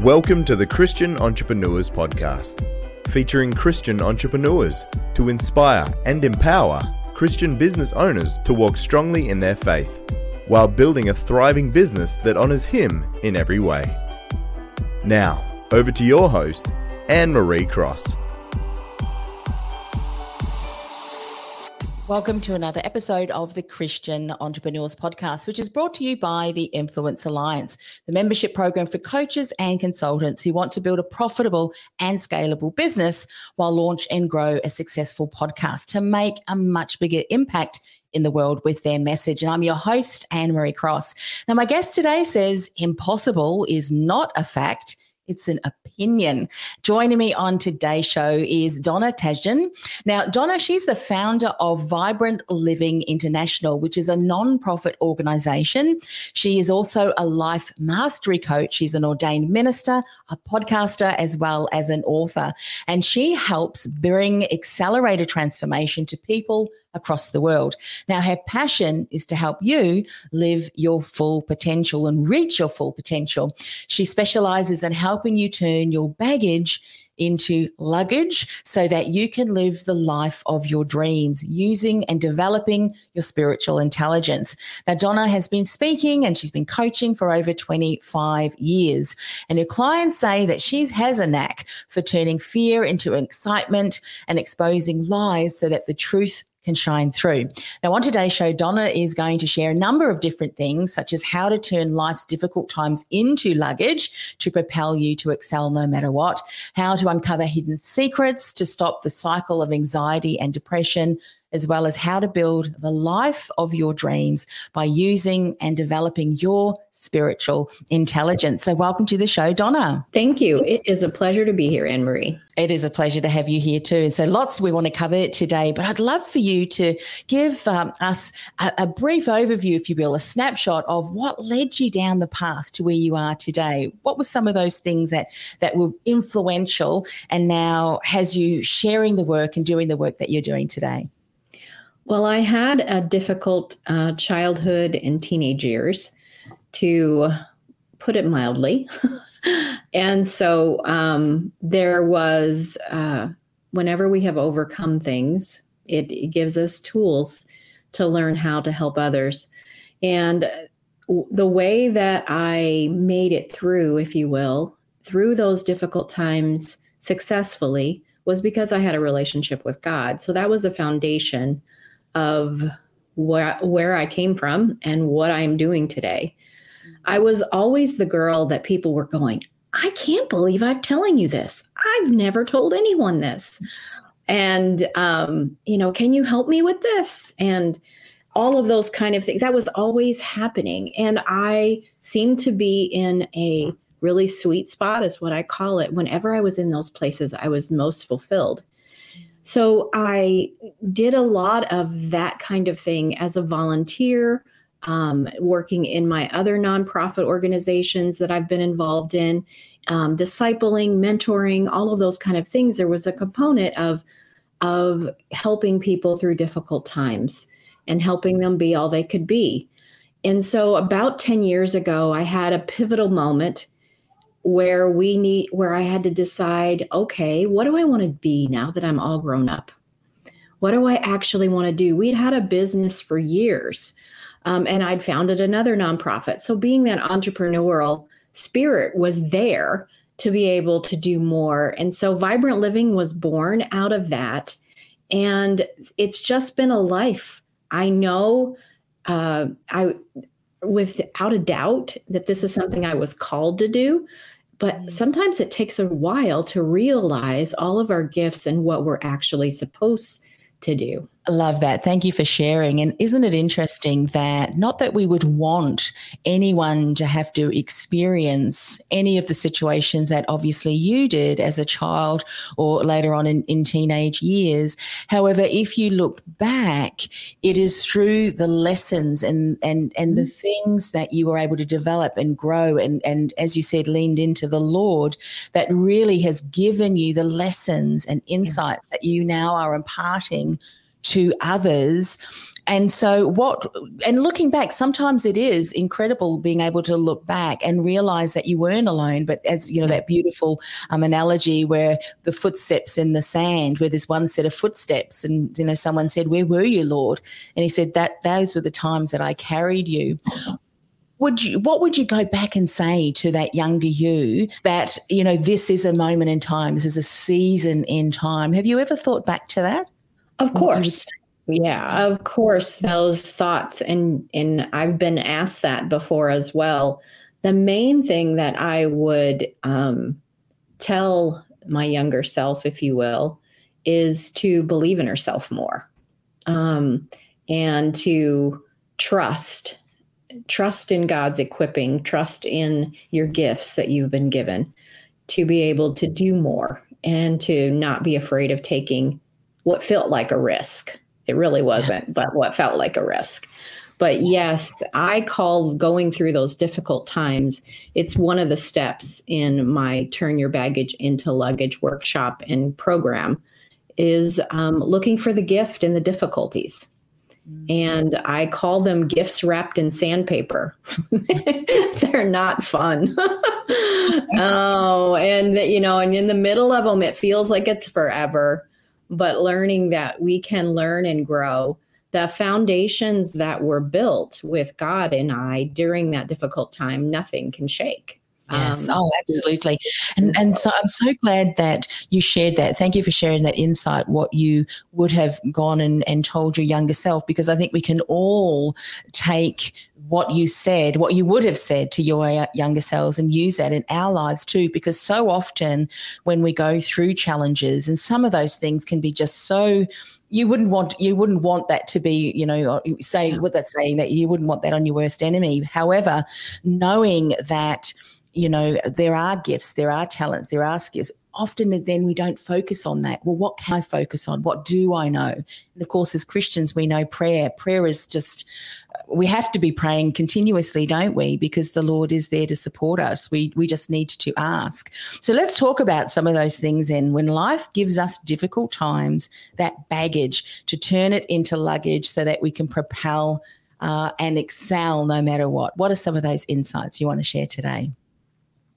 Welcome to the Christian Entrepreneurs Podcast, featuring Christian entrepreneurs to inspire and empower Christian business owners to walk strongly in their faith while building a thriving business that honors Him in every way. Now, over to your host, Anne Marie Cross. Welcome to another episode of the Christian Entrepreneurs Podcast, which is brought to you by the Influence Alliance, the membership program for coaches and consultants who want to build a profitable and scalable business while launch and grow a successful podcast to make a much bigger impact in the world with their message. And I'm your host, Anne Marie Cross. Now, my guest today says impossible is not a fact it's an opinion. Joining me on today's show is Donna Tashjian. Now, Donna, she's the founder of Vibrant Living International, which is a non-profit organization. She is also a life mastery coach. She's an ordained minister, a podcaster, as well as an author. And she helps bring accelerated transformation to people across the world. Now, her passion is to help you live your full potential and reach your full potential. She specializes in helping you turn your baggage into luggage so that you can live the life of your dreams using and developing your spiritual intelligence. Now, Donna has been speaking and she's been coaching for over 25 years. And her clients say that she has a knack for turning fear into excitement and exposing lies so that the truth can shine through. Now, on today's show, Donna is going to share a number of different things, such as how to turn life's difficult times into luggage to propel you to excel no matter what, how to uncover hidden secrets to stop the cycle of anxiety and depression, as well as how to build the life of your dreams by using and developing your spiritual intelligence. So, welcome to the show, Donna. Thank you. It is a pleasure to be here, Anne Marie. It is a pleasure to have you here too. And so, lots we want to cover today, but I'd love for you to give um, us a, a brief overview, if you will, a snapshot of what led you down the path to where you are today. What were some of those things that that were influential, and now has you sharing the work and doing the work that you're doing today? Well, I had a difficult uh, childhood and teenage years, to put it mildly. and so um, there was, uh, whenever we have overcome things, it, it gives us tools to learn how to help others. And the way that I made it through, if you will, through those difficult times successfully was because I had a relationship with God. So that was a foundation of where, where I came from and what I'm doing today. I was always the girl that people were going, I can't believe I'm telling you this. I've never told anyone this. And, um, you know, can you help me with this? And all of those kind of things. That was always happening. And I seemed to be in a really sweet spot, is what I call it. Whenever I was in those places, I was most fulfilled. So I did a lot of that kind of thing as a volunteer, um, working in my other nonprofit organizations that I've been involved in, um, discipling, mentoring, all of those kind of things. There was a component of of helping people through difficult times and helping them be all they could be. And so about 10 years ago, I had a pivotal moment where we need where I had to decide, okay, what do I want to be now that I'm all grown up? What do I actually want to do? We'd had a business for years, um, and I'd founded another nonprofit. So being that entrepreneurial spirit was there to be able to do more. And so Vibrant Living was born out of that. And it's just been a life. I know uh, I without a doubt that this is something I was called to do. But mm. sometimes it takes a while to realize all of our gifts and what we're actually supposed to do. Love that. Thank you for sharing. And isn't it interesting that not that we would want anyone to have to experience any of the situations that obviously you did as a child or later on in, in teenage years. However, if you look back, it is through the lessons and and and the mm-hmm. things that you were able to develop and grow and and as you said, leaned into the Lord that really has given you the lessons and insights yeah. that you now are imparting to others. And so what and looking back sometimes it is incredible being able to look back and realize that you weren't alone. But as you know that beautiful um, analogy where the footsteps in the sand where there's one set of footsteps and you know someone said where were you lord? And he said that those were the times that i carried you. Would you what would you go back and say to that younger you that you know this is a moment in time this is a season in time? Have you ever thought back to that of course. Yeah, of course those thoughts and and I've been asked that before as well. The main thing that I would um, tell my younger self, if you will, is to believe in herself more um, and to trust trust in God's equipping, trust in your gifts that you've been given to be able to do more and to not be afraid of taking what felt like a risk. It really wasn't, yes. but what felt like a risk. But yes, I call going through those difficult times. It's one of the steps in my turn your baggage into luggage workshop and program is um, looking for the gift in the difficulties. Mm. And I call them gifts wrapped in sandpaper. They're not fun. oh, and you know, and in the middle of them, it feels like it's forever but learning that we can learn and grow. The foundations that were built with God and I during that difficult time, nothing can shake. Yes. Um, oh, absolutely. And and so I'm so glad that you shared that. Thank you for sharing that insight, what you would have gone and, and told your younger self, because I think we can all take what you said, what you would have said to your younger selves and use that in our lives too. Because so often when we go through challenges and some of those things can be just so you wouldn't want you wouldn't want that to be you know say what that's saying that you wouldn't want that on your worst enemy however knowing that you know, there are gifts, there are talents, there are skills. Often then we don't focus on that. Well, what can I focus on? What do I know? And of course, as Christians, we know prayer. Prayer is just, we have to be praying continuously, don't we? Because the Lord is there to support us. We, we just need to ask. So let's talk about some of those things then. When life gives us difficult times, that baggage, to turn it into luggage so that we can propel uh, and excel no matter what. What are some of those insights you want to share today?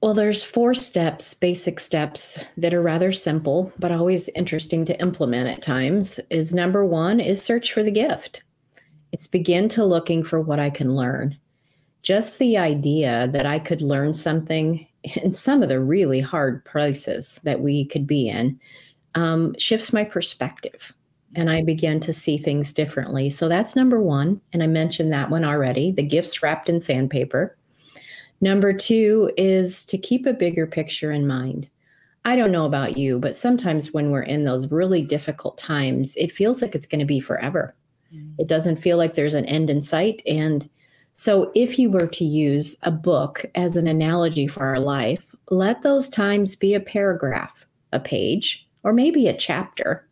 Well, there's four steps, basic steps that are rather simple, but always interesting to implement at times. Is number one is search for the gift. It's begin to looking for what I can learn. Just the idea that I could learn something in some of the really hard places that we could be in um, shifts my perspective and I begin to see things differently. So that's number one. And I mentioned that one already the gifts wrapped in sandpaper. Number two is to keep a bigger picture in mind. I don't know about you, but sometimes when we're in those really difficult times, it feels like it's going to be forever. Mm. It doesn't feel like there's an end in sight. And so, if you were to use a book as an analogy for our life, let those times be a paragraph, a page, or maybe a chapter,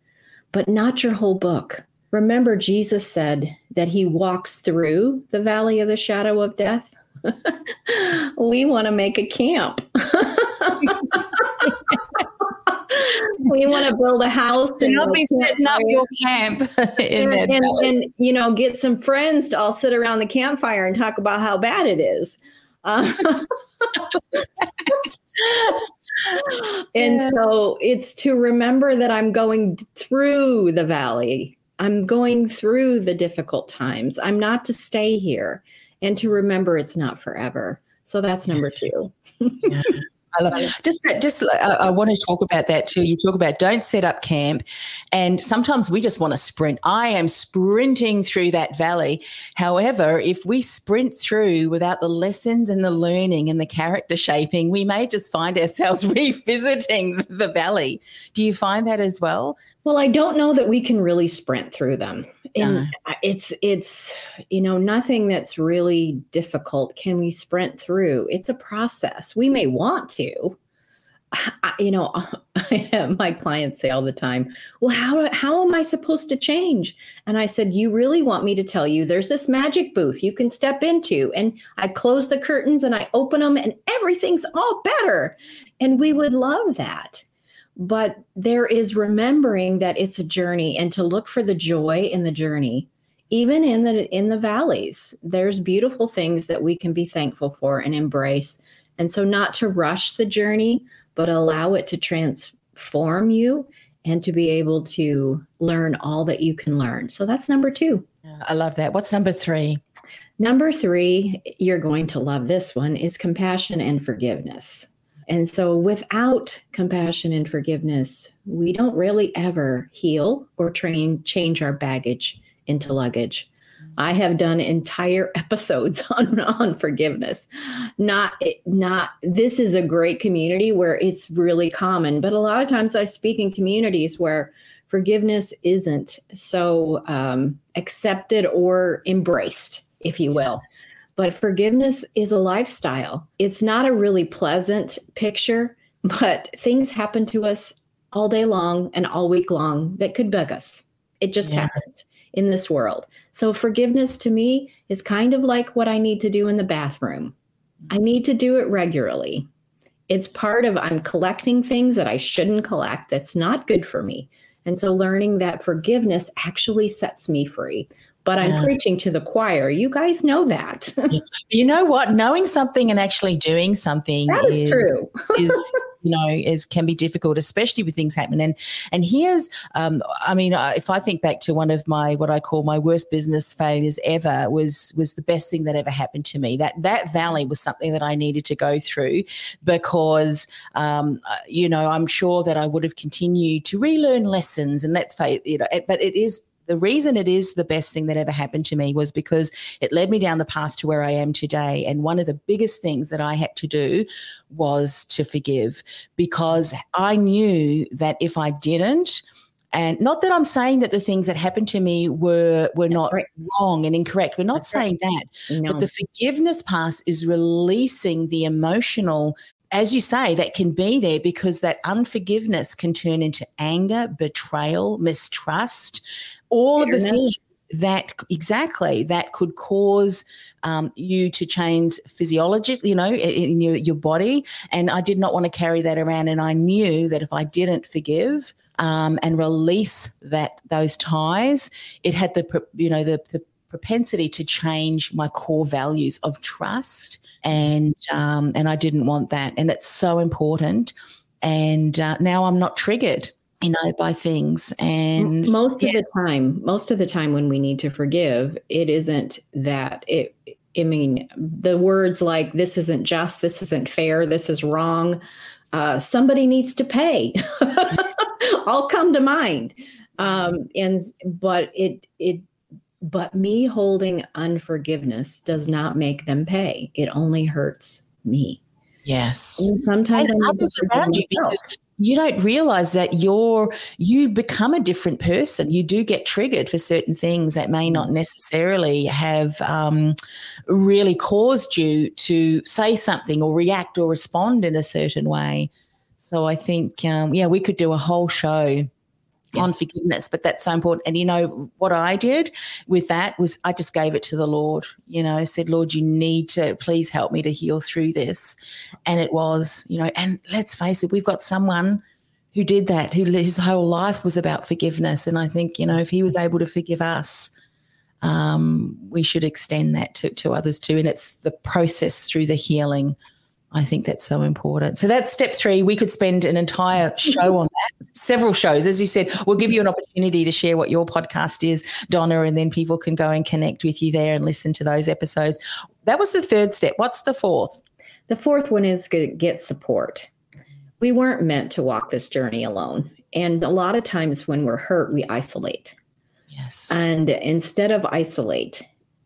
but not your whole book. Remember, Jesus said that he walks through the valley of the shadow of death we want to make a camp. we want to build a house and I'll be setting up your camp and, and, and, you know get some friends to all sit around the campfire and talk about how bad it is. Uh, and yeah. so it's to remember that I'm going through the valley. I'm going through the difficult times. I'm not to stay here and to remember it's not forever. So that's number two. yeah. I love just just uh, I want to talk about that too. You talk about don't set up camp, and sometimes we just want to sprint. I am sprinting through that valley. However, if we sprint through without the lessons and the learning and the character shaping, we may just find ourselves revisiting the valley. Do you find that as well? Well, I don't know that we can really sprint through them. And it's it's you know nothing that's really difficult can we sprint through. It's a process. We may want to. I, you know i have my clients say all the time well how how am i supposed to change? And i said you really want me to tell you there's this magic booth you can step into. And i close the curtains and i open them and everything's all better. And we would love that but there is remembering that it's a journey and to look for the joy in the journey even in the in the valleys. There's beautiful things that we can be thankful for and embrace. And so not to rush the journey but allow it to transform you and to be able to learn all that you can learn. So that's number 2 i love that. What's number 3 number 3 you're going to love this one is compassion and forgiveness and so, without compassion and forgiveness, we don't really ever heal or train change our baggage into luggage. I have done entire episodes on, on forgiveness. Not not this is a great community where it's really common, but a lot of times I speak in communities where forgiveness isn't so um, accepted or embraced, if you will. Yes. But forgiveness is a lifestyle. It's not a really pleasant picture, but things happen to us all day long and all week long that could bug us. It just yeah. happens in this world. So forgiveness to me is kind of like what I need to do in the bathroom. I need to do it regularly. It's part of I'm collecting things that I shouldn't collect that's not good for me. And so learning that forgiveness actually sets me free but I'm yeah. preaching to the choir. You guys know that. you know what? Knowing something and actually doing something that is, is true. is you know is can be difficult, especially with things happening. And and here's, um, I mean, uh, if I think back to one of my what I call my worst business failures ever was was the best thing that ever happened to me. That that valley was something that I needed to go through because um, uh, you know I'm sure that I would have continued to relearn lessons and let's face you know, but it is the reason it is the best thing that ever happened to me was because it led me down the path to where I am today. And one of the biggest things that I had to do was to forgive because I knew that if I didn't, and not that I'm saying that the things that happened to me were were not right. wrong and incorrect. We're not That's saying right. that. No. But the forgiveness part is releasing the emotional as you say, that can be there because that unforgiveness can turn into anger, betrayal, mistrust, all of the things that exactly that could cause um, you to change physiology you know in your, your body. And i did not want to carry that around and i knew that if i didn't forgive um, and release that those ties it had the you know the, the propensity to change my core values of trust and um, and i didn't want that and it's so important and uh, now i'm not triggered you know, by things. And most yeah. of the time, most of the time when we need to forgive, it isn't that it, I mean, the words like this isn't just, this isn't fair, this is wrong, uh, somebody needs to pay, all come to mind. Um, and, but it, it, but me holding unforgiveness does not make them pay. It only hurts me. Yes. And sometimes and others around you because you don't realize that you're you become a different person you do get triggered for certain things that may not necessarily have um, really caused you to say something or react or respond in a certain way so i think um, yeah we could do a whole show Yes. on forgiveness but that's so important. And you know what i did with that was i just gave it to the lord you know said lord you need to please help me to heal through this. And it was you know and let's face it we've got someone who did that who his whole life was about forgiveness. And i think you know if he was able to forgive us um, we should extend that to, to others too. And it's the process through the healing I think that's so important. So that's step three. We could spend an entire show on that, several shows. As you said, we'll give you an opportunity to share what your podcast is, Donna, and then people can go and connect with you there and listen to those episodes. That was the third step. What's the fourth? The fourth one is get support. We weren't meant to walk this journey alone. And a lot of times when we're hurt, we isolate. Yes. And instead of isolate,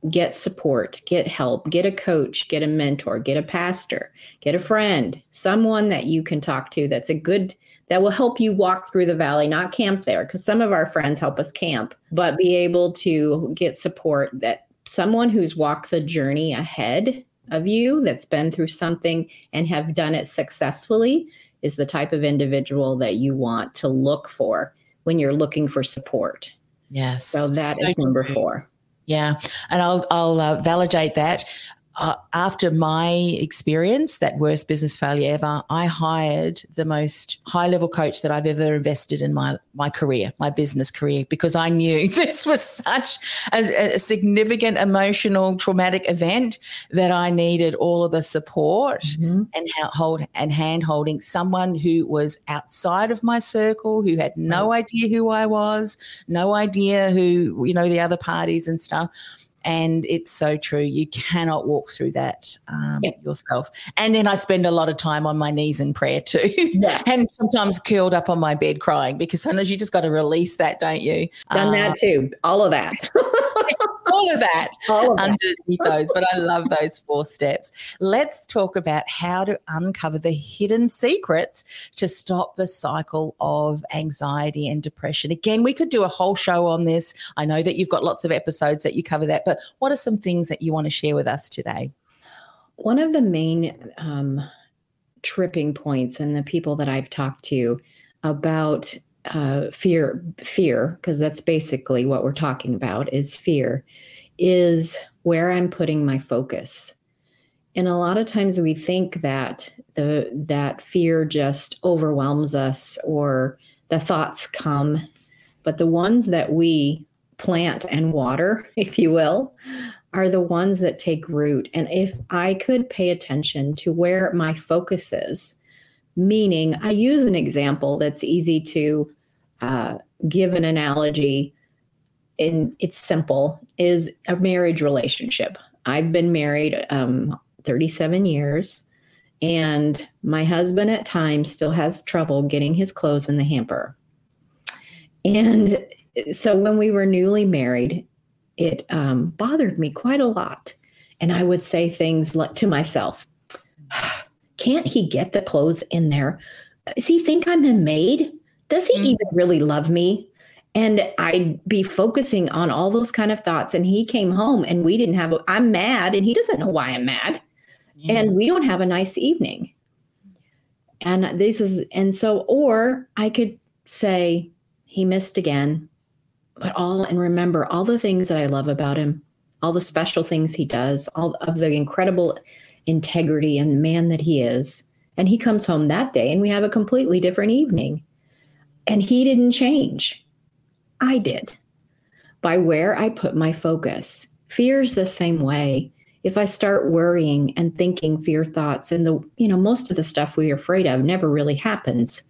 get support, get help, get a coach, get a mentor, get a pastor, get a friend, someone that you can talk to that's a good that will help you walk through the valley, not camp there because some of our friends help us camp, but be able to get support that someone who's walked the journey ahead of you that's been through something and have done it successfully is the type of individual that you want to look for when you're looking for support. Yes. So that so is number true. 4. Yeah, and I'll I'll uh, validate that uh, after my experience, that worst business failure ever, I hired the most high level coach that I've ever invested in my, my career, my business career, because I knew this was such a, a significant emotional traumatic event that I needed all of the support mm-hmm. and hold and hand holding someone who was outside of my circle, who had no idea who I was, no idea who, you know, the other parties and stuff and it's so true. You cannot walk through that um, yeah. yourself. And then I spend a lot of time on my knees in prayer too, yeah. and sometimes curled up on my bed crying because sometimes you just got to release that, don't you? Done uh, that too. All of that. all of that all of underneath those. But I love those four steps. Let's talk about how to uncover the hidden secrets to stop the cycle of anxiety and depression. Again, we could do a whole show on this. I know that you've got lots of episodes that you cover that, but what are some things that you want to share with us today? One of the main um, tripping points and the people that I've talked to about uh, fear fear because that's basically what we're talking about is fear is where i'm putting my focus. And a lot of times we think that the that fear just overwhelms us or the thoughts come but the ones that we plant and water if you will are the ones that take root. And if i could pay attention to where my focus is Meaning, I use an example that's easy to uh, give an analogy, and it's simple, is a marriage relationship. I've been married um, 37 years, and my husband at times still has trouble getting his clothes in the hamper. And so when we were newly married, it um, bothered me quite a lot. And I would say things like to myself, can't he get the clothes in there? Does he think I'm a maid? Does he mm-hmm. even really love me? And I'd be focusing on all those kind of thoughts. And he came home and we didn't have, I'm mad and he doesn't know why I'm mad. Yeah. And we don't have a nice evening. And this is, and so, or I could say, he missed again, but all, and remember all the things that I love about him, all the special things he does, all of the incredible integrity and the man that he is. And he comes home that day and we have a completely different evening. And he didn't change. I did by where I put my focus. Fear's the same way. If I start worrying and thinking fear thoughts, and the, you know, most of the stuff we're afraid of never really happens.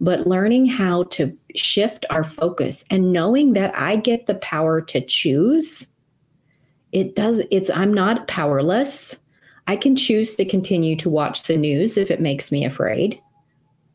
But learning how to shift our focus and knowing that I get the power to choose, it does, it's, I'm not powerless. I can choose to continue to watch the news if it makes me afraid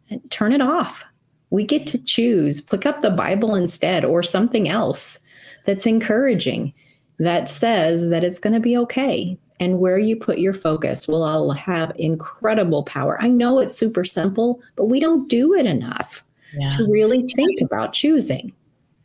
and turn it off. We get to choose, pick up the Bible instead or something else that's encouraging, that says that it's going to be okay. And where you put your focus will all have incredible power. I know it's super simple, but we don't do it enough yeah. to really think about choosing.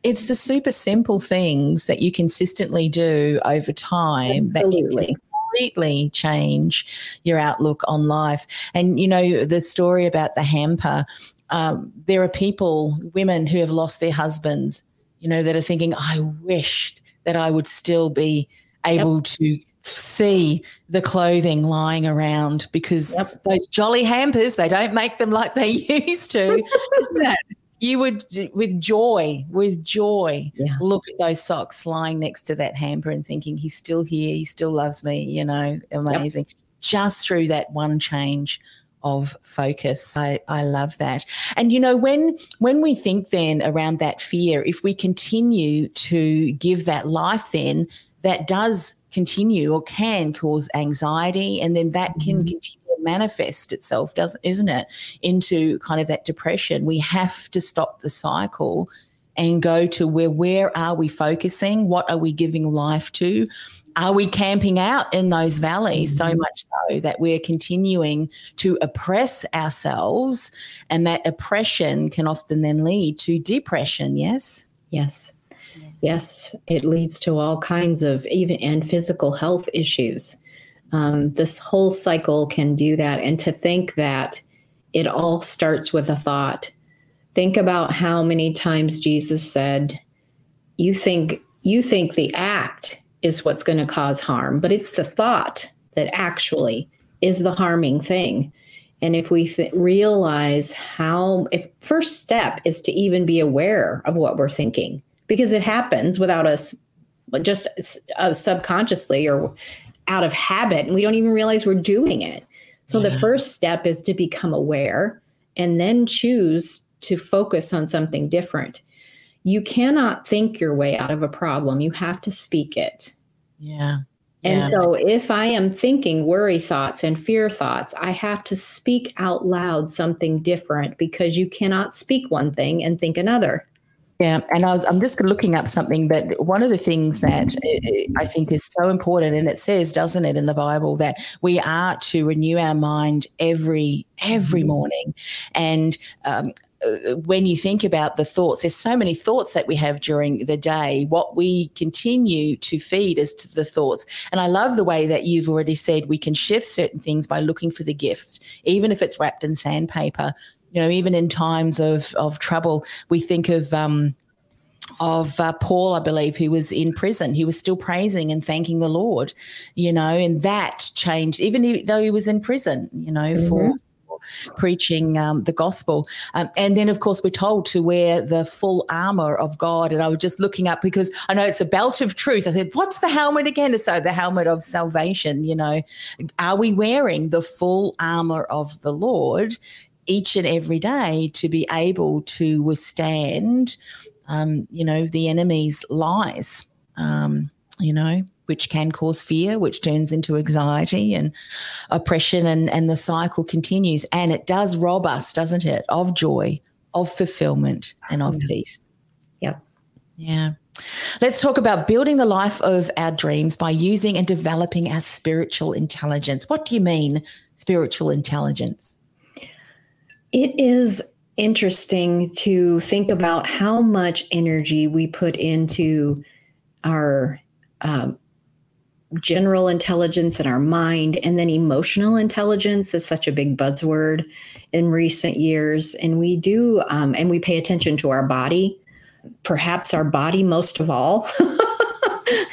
It's the super simple things that you consistently do over time Absolutely. that completely change your outlook on life. And, you know, the story about the hamper, um, there are people, women who have lost their husbands, you know, that are thinking, I wished that I would still be able yep. to see the clothing lying around because yep. those jolly hampers, they don't make them like they used to. Isn't that? You would with joy with joy yeah. look at those socks lying next to that hamper and thinking he's still here he still loves me you know amazing yep. just through that one change of focus I, I love that and you know when when we think then around that fear if we continue to give that life then that does continue or can cause anxiety and then that can mm-hmm. continue manifest itself, doesn't isn't it, into kind of that depression. We have to stop the cycle and go to where where are we focusing? What are we giving life to? Are we camping out in those valleys so mm-hmm. much so that we're continuing to oppress ourselves? And that oppression can often then lead to depression, yes? Yes. Yes, it leads to all kinds of even and physical health issues. Um, this whole cycle can do that. And to think that it all starts with a thought. Think about how many times Jesus said, "You think you think the act is what's going to cause harm, but it's the thought that actually is the harming thing." And if we th- realize how, if first step is to even be aware of what we're thinking, because it happens without us, just uh, subconsciously or out of habit, and we don't even realize we're doing it. So yeah. the first step is to become aware and then choose to focus on something different. You cannot think your way out of a problem. You have to speak it. Yeah. And yeah. so if I am thinking worry thoughts and fear thoughts, I have to speak out loud something different because you cannot speak one thing and think another. Yeah, and I was I'm just looking up something, but one of the things that I think is so important, and it says, doesn't it, in the Bible, that we are to renew our mind every every mm-hmm. morning, and um, uh, when you think about the thoughts, there's so many thoughts that we have during the day. What we continue to feed is to the thoughts. And I love the way that you've already said we can shift certain things by looking for the gifts, even if it's wrapped in sandpaper you know, even in times of of trouble, we think of. Um, of uh, Paul, I believe, who was in prison. He was still praising and thanking the Lord, you know, and that changed, even though he was in prison, you know, mm-hmm. for preaching um, the gospel. Um, and then, of course, we're told to wear the full armor of God. And I was just looking up because I know it's a belt of truth. I said, what's the helmet again? So the helmet of salvation, you know, are we wearing the full armor of the Lord? Each and every day to be able to withstand, um, you know, the enemy's lies, um, you know, which can cause fear, which turns into anxiety and oppression, and, and the cycle continues. And it does rob us, doesn't it, of joy, of fulfillment, and of peace. Yep. Yeah. Let's talk about building the life of our dreams by using and developing our spiritual intelligence. What do you mean, spiritual intelligence? It is interesting to think about how much energy we put into our um, general intelligence and our mind, and then emotional intelligence is such a big buzzword in recent years. And we do, um, and we pay attention to our body, perhaps our body most of all.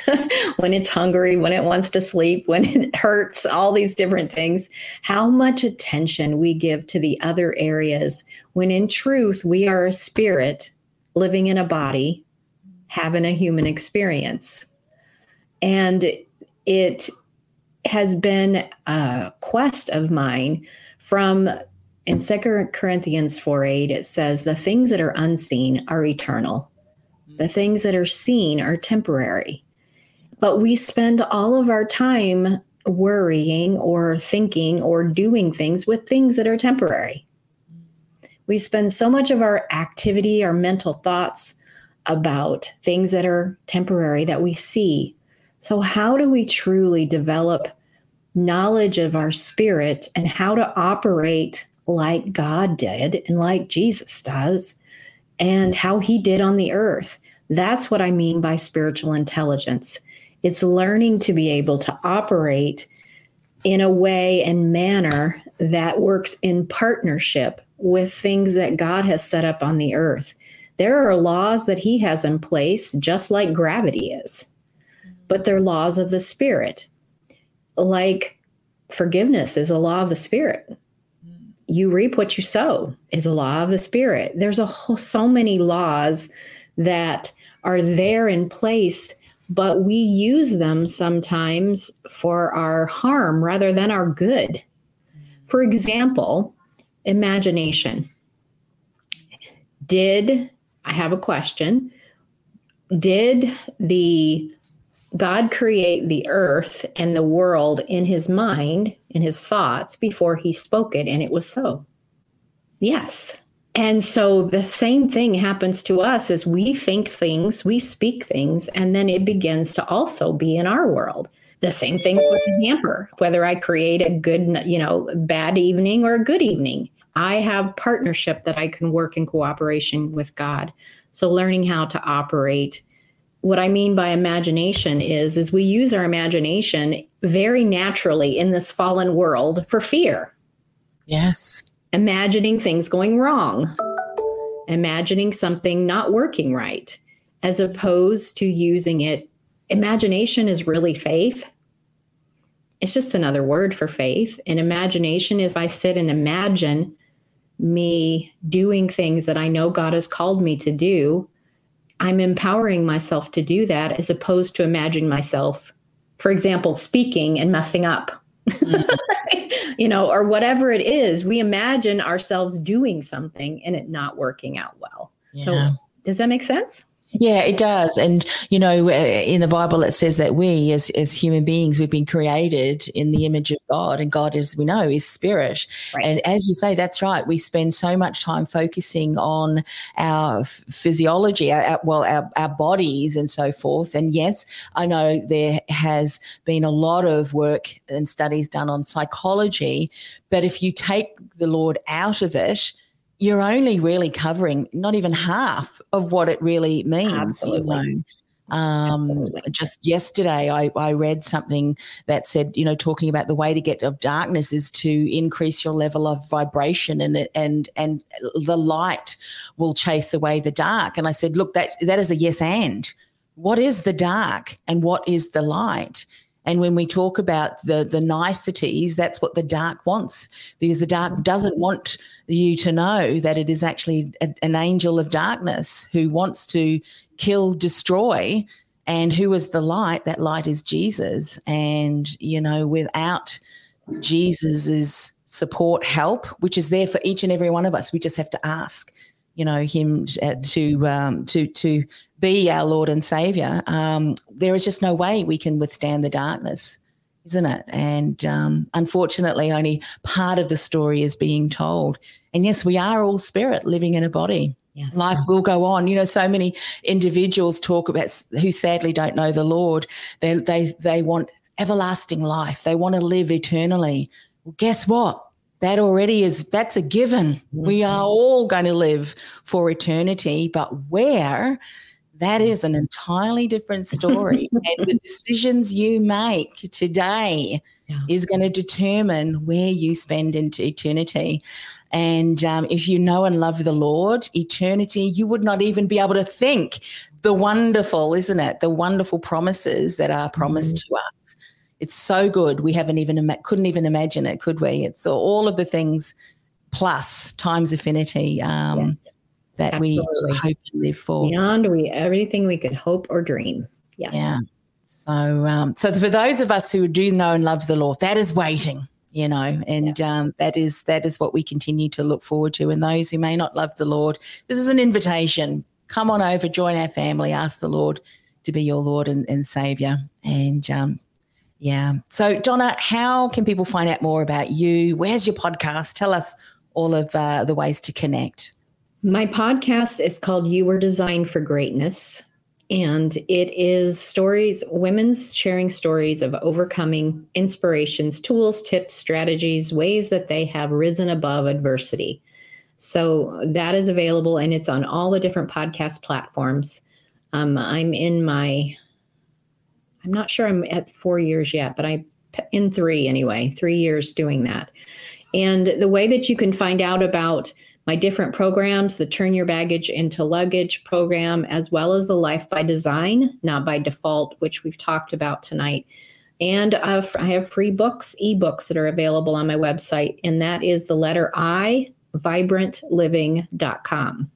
when it's hungry, when it wants to sleep, when it hurts, all these different things, how much attention we give to the other areas when in truth we are a spirit living in a body, having a human experience. And it has been a quest of mine from in 2 Corinthians 4 8, it says, The things that are unseen are eternal, the things that are seen are temporary. But we spend all of our time worrying or thinking or doing things with things that are temporary. We spend so much of our activity, our mental thoughts about things that are temporary that we see. So, how do we truly develop knowledge of our spirit and how to operate like God did and like Jesus does and how he did on the earth? That's what I mean by spiritual intelligence. It's learning to be able to operate in a way and manner that works in partnership with things that God has set up on the earth. There are laws that He has in place, just like gravity is, but they're laws of the Spirit. Like forgiveness is a law of the Spirit. You reap what you sow is a law of the Spirit. There's a whole, so many laws that are there in place but we use them sometimes for our harm rather than our good. For example, imagination. Did I have a question? Did the God create the earth and the world in his mind, in his thoughts, before he spoke it, and it was so? Yes. And so the same thing happens to us as we think things, we speak things, and then it begins to also be in our world. The same things with the hamper, whether I create a good, you know, bad evening or a good evening. I have partnership that I can work in cooperation with God. So learning how to operate what I mean by imagination is is we use our imagination very naturally in this fallen world for fear. Yes. Imagining things going wrong. Imagining something not working right as opposed to using it imagination is really faith. It's just another word for faith. And imagination if I sit and imagine me doing things that I know God has called me to do, I'm empowering myself to do that as opposed to imagine myself, for example, speaking and messing up. Mm-hmm. you know, or whatever it is, we imagine ourselves doing something and it not working out well. Yeah. So, does that make sense? Yeah, it does. And, you know, uh, in the Bible, it says that we, as, as human beings, we've been created in the image of God. And God, as we know, is spirit. Right. And as you say, that's right. We spend so much time focusing on our physiology, our, our, well, our, our bodies and so forth. And yes, I know there has been a lot of work and studies done on psychology. But if you take the Lord out of it, you're only really covering not even half of what it really means. Absolutely. You know? Um, just yesterday, I, I read something that said, you know, talking about the way to get of darkness is to increase your level of vibration, and it, and and the light will chase away the dark. And I said, look, that that is a yes and. What is the dark, and what is the light? And when we talk about the the niceties, that's what the dark wants, because the dark doesn't want you to know that it is actually a, an angel of darkness who wants to kill, destroy, and who is the light? That light is Jesus. And you know, without Jesus's support, help, which is there for each and every one of us, we just have to ask you know him uh, to um, to to be our Lord and Savior, um, there is just no way we can withstand the darkness, isn't it? And um, unfortunately, only part of the story is being told. And yes, we are all spirit living in a body. Yes. Life will go on. You know, so many individuals talk about who sadly don't know the Lord. They they they want everlasting life. They want to live eternally. Well, guess what? That already is that's a given we mm-hmm. are all going to live for eternity but where that is an entirely different story and the decisions you make today yeah. is going to determine where you spend into eternity and um, if you know and love the lord eternity you would not even be able to think the wonderful isn't it the wonderful promises that are promised mm-hmm. to us it's so good. We haven't even couldn't even imagine it, could we? It's all of the things plus times affinity um, yes, that absolutely. we hope and live for. Beyond we everything we could hope or dream. Yes. Yeah. So, um, so for those of us who do know and love the Lord, that is waiting, you know, and yeah. um, that is that is what we continue to look forward to. And those who may not love the Lord, this is an invitation. Come on over, join our family, ask the Lord to be your Lord and, and Savior, and um, yeah. So, Donna, how can people find out more about you? Where's your podcast? Tell us all of uh, the ways to connect. My podcast is called You Were Designed for Greatness. And it is stories, women's sharing stories of overcoming inspirations, tools, tips, strategies, ways that they have risen above adversity. So that is available and it's on all the different podcast platforms. Um, I'm in my I'm not sure I'm at four years yet, but I in three anyway, three years doing that. And the way that you can find out about my different programs, the Turn Your Baggage into Luggage program, as well as the Life by Design, not by default, which we've talked about tonight. And I've, I have free books, ebooks that are available on my website, and that is the letter I, vibrantliving.com.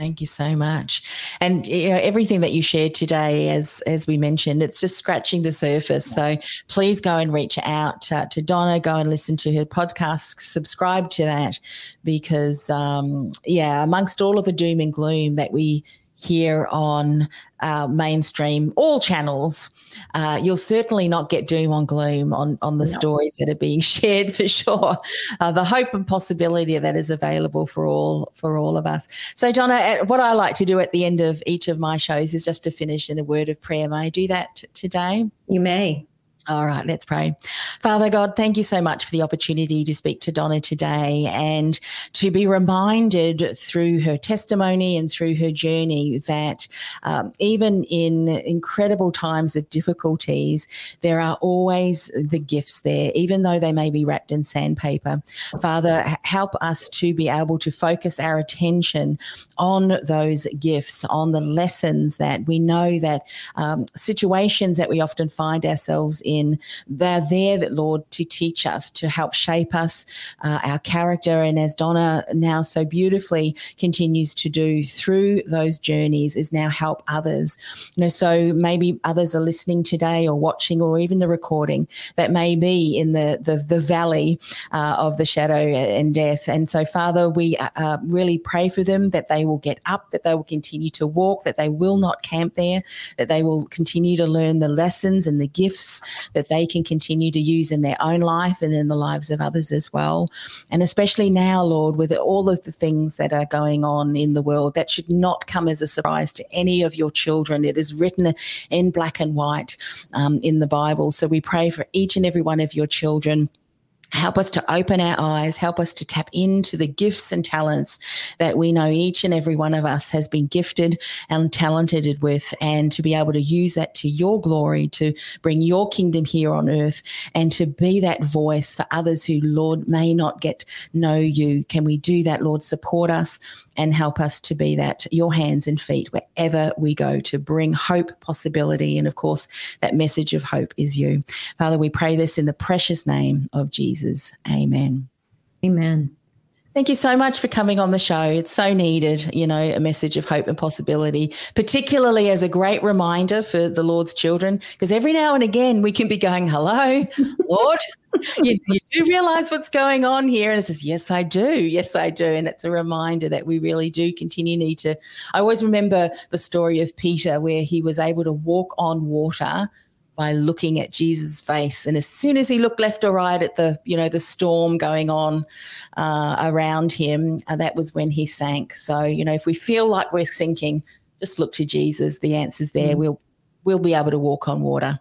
Thank you so much. And you know everything that you shared today, as as we mentioned, it's just scratching the surface. So please go and reach out uh, to Donna. Go and listen to her podcast. Subscribe to that because, um, yeah, amongst all of the doom and gloom that we here on uh, mainstream, all channels, uh, you'll certainly not get doom on gloom on, on the no. stories that are being shared for sure. Uh, the hope and possibility that is available for all for all of us. So, Donna, what I like to do at the end of each of my shows is just to finish in a word of prayer. May I do that t- today? You may. All right, let's pray. Father God, thank you so much for the opportunity to speak to Donna today and to be reminded through her testimony and through her journey that um, even in incredible times of difficulties, there are always the gifts there, even though they may be wrapped in sandpaper. Father, help us to be able to focus our attention on those gifts, on the lessons that we know that um, situations that we often find ourselves in. They're there, that Lord, to teach us, to help shape us, uh, our character. And as Donna now so beautifully continues to do through those journeys, is now help others. You know, so maybe others are listening today or watching or even the recording that may be in the the, the valley uh, of the shadow and death. And so, Father, we uh, uh really pray for them that they will get up, that they will continue to walk, that they will not camp there, that they will continue to learn the lessons and the gifts that they can continue to use in their own life and in the lives of others as well. And especially now, Lord, with all of the things that are going on in the world, that should not come as a surprise to any of your children. It is written in black and white um, in the Bible. So we pray for each and every one of your children Help us to open our eyes, help us to tap into the gifts and talents that we know each and every one of us has been gifted and talented with, and to be able to use that to your glory, to bring your kingdom here on earth, and to be that voice for others who, Lord, may not get know you. Can we do that, Lord? Support us and help us to be that your hands and feet wherever we go to bring hope, possibility, and of course, that message of hope is you. Father, we pray this in the precious name of Jesus. Amen. Amen. Thank you so much for coming on the show. It's so needed, you know, a message of hope and possibility, particularly as a great reminder for the Lord's children, because every now and again we can be going, Hello, Lord, you, you, do realize what's going on here? And it says, Yes, I do. Yes, I do. And it's a reminder that we really do continue need to. I always remember the story of Peter where he was able to walk on water by looking at Jesus' face. And as soon as he looked left or right at the, you know, the storm going on uh, around him, uh, that was when he sank. So, you know, if we feel like we're sinking, just look to Jesus. The answer's there. Mm. We'll we'll be able to walk on water.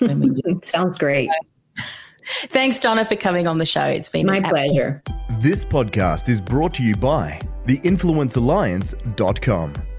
Sounds great. Thanks, Donna, for coming on the show. It's been my pleasure. This podcast is brought to you by theinfluencealliance.com.